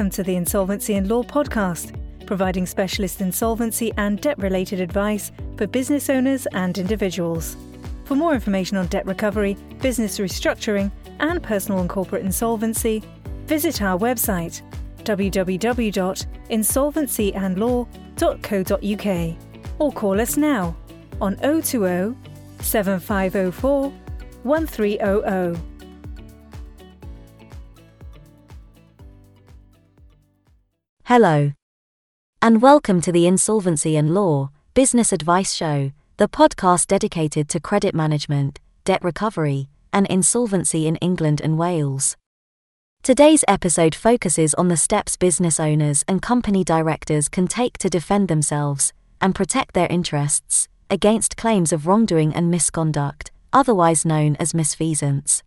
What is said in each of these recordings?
Welcome to the Insolvency and Law podcast, providing specialist insolvency and debt related advice for business owners and individuals. For more information on debt recovery, business restructuring, and personal and corporate insolvency, visit our website www.insolvencyandlaw.co.uk or call us now on 020 7504 1300. Hello. And welcome to the Insolvency and Law Business Advice Show, the podcast dedicated to credit management, debt recovery, and insolvency in England and Wales. Today's episode focuses on the steps business owners and company directors can take to defend themselves and protect their interests against claims of wrongdoing and misconduct, otherwise known as misfeasance.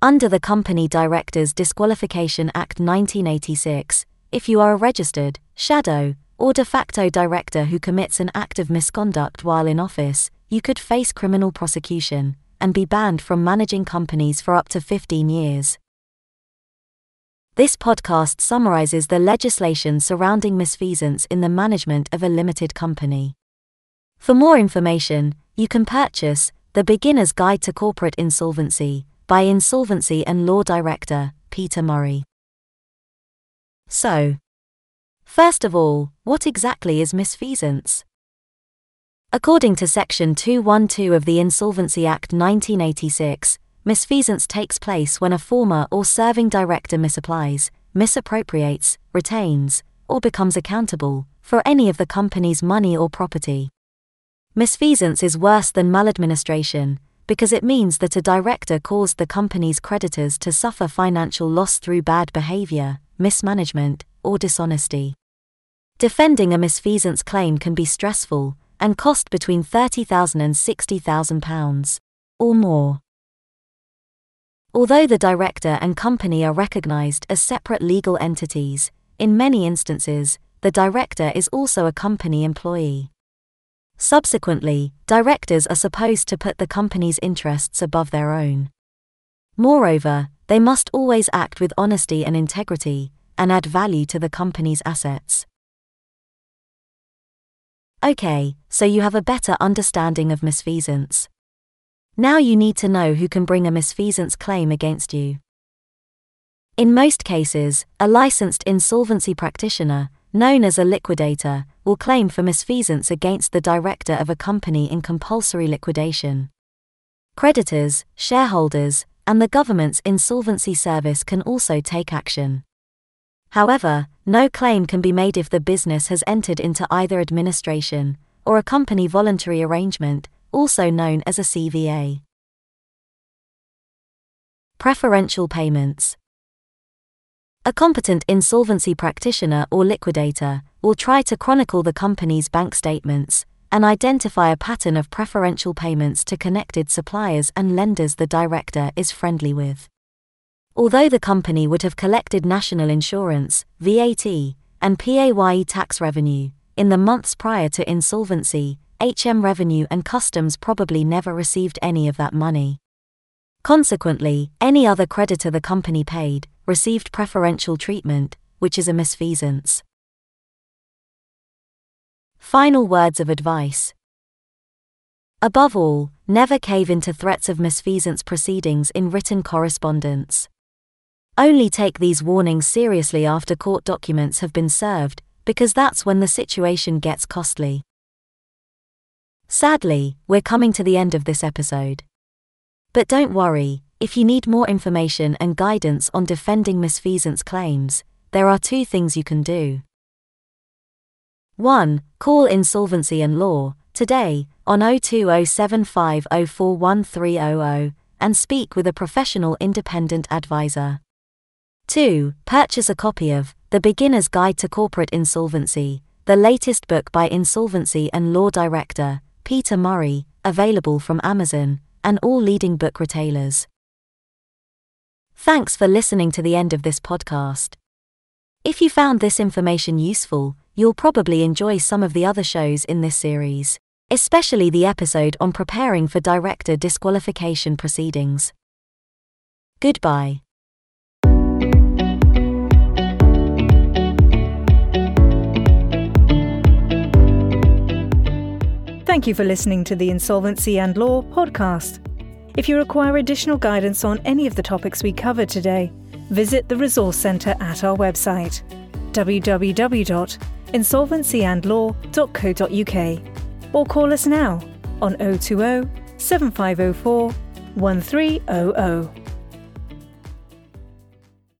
Under the Company Directors Disqualification Act 1986, if you are a registered, shadow, or de facto director who commits an act of misconduct while in office, you could face criminal prosecution and be banned from managing companies for up to 15 years. This podcast summarizes the legislation surrounding misfeasance in the management of a limited company. For more information, you can purchase The Beginner's Guide to Corporate Insolvency by Insolvency and Law Director Peter Murray. So, first of all, what exactly is misfeasance? According to Section 212 of the Insolvency Act 1986, misfeasance takes place when a former or serving director misapplies, misappropriates, retains, or becomes accountable for any of the company's money or property. Misfeasance is worse than maladministration because it means that a director caused the company's creditors to suffer financial loss through bad behavior, mismanagement, or dishonesty. Defending a misfeasance claim can be stressful and cost between £30,000 and £60,000 or more. Although the director and company are recognized as separate legal entities, in many instances, the director is also a company employee. Subsequently, directors are supposed to put the company's interests above their own. Moreover, they must always act with honesty and integrity, and add value to the company's assets. Okay, so you have a better understanding of misfeasance. Now you need to know who can bring a misfeasance claim against you. In most cases, a licensed insolvency practitioner, known as a liquidator, will claim for misfeasance against the director of a company in compulsory liquidation. Creditors, shareholders, and the government's insolvency service can also take action. However, no claim can be made if the business has entered into either administration or a company voluntary arrangement, also known as a CVA. Preferential payments. A competent insolvency practitioner or liquidator will try to chronicle the company's bank statements, and identify a pattern of preferential payments to connected suppliers and lenders the director is friendly with. Although the company would have collected national insurance, VAT, and PAYE tax revenue, in the months prior to insolvency, HM Revenue and Customs probably never received any of that money. Consequently, any other creditor the company paid received preferential treatment, which is a misfeasance. Final words of advice. Above all, never cave into threats of misfeasance proceedings in written correspondence. Only take these warnings seriously after court documents have been served, because that's when the situation gets costly. Sadly, we're coming to the end of this episode. But don't worry, if you need more information and guidance on defending misfeasance claims, there are two things you can do. 1. Call Insolvency and Law today on 02075041300 and speak with a professional independent advisor. 2. Purchase a copy of The Beginner's Guide to Corporate Insolvency, the latest book by Insolvency and Law Director Peter Murray, available from Amazon and all leading book retailers. Thanks for listening to the end of this podcast. If you found this information useful, you'll probably enjoy some of the other shows in this series, especially the episode on preparing for director disqualification proceedings. Goodbye. Thank you for listening to the Insolvency and Law podcast. If you require additional guidance on any of the topics we covered today, visit the Resource Centre at our website www www.insolvencyandlaw.co.uk or call us now on 020 7504 1300.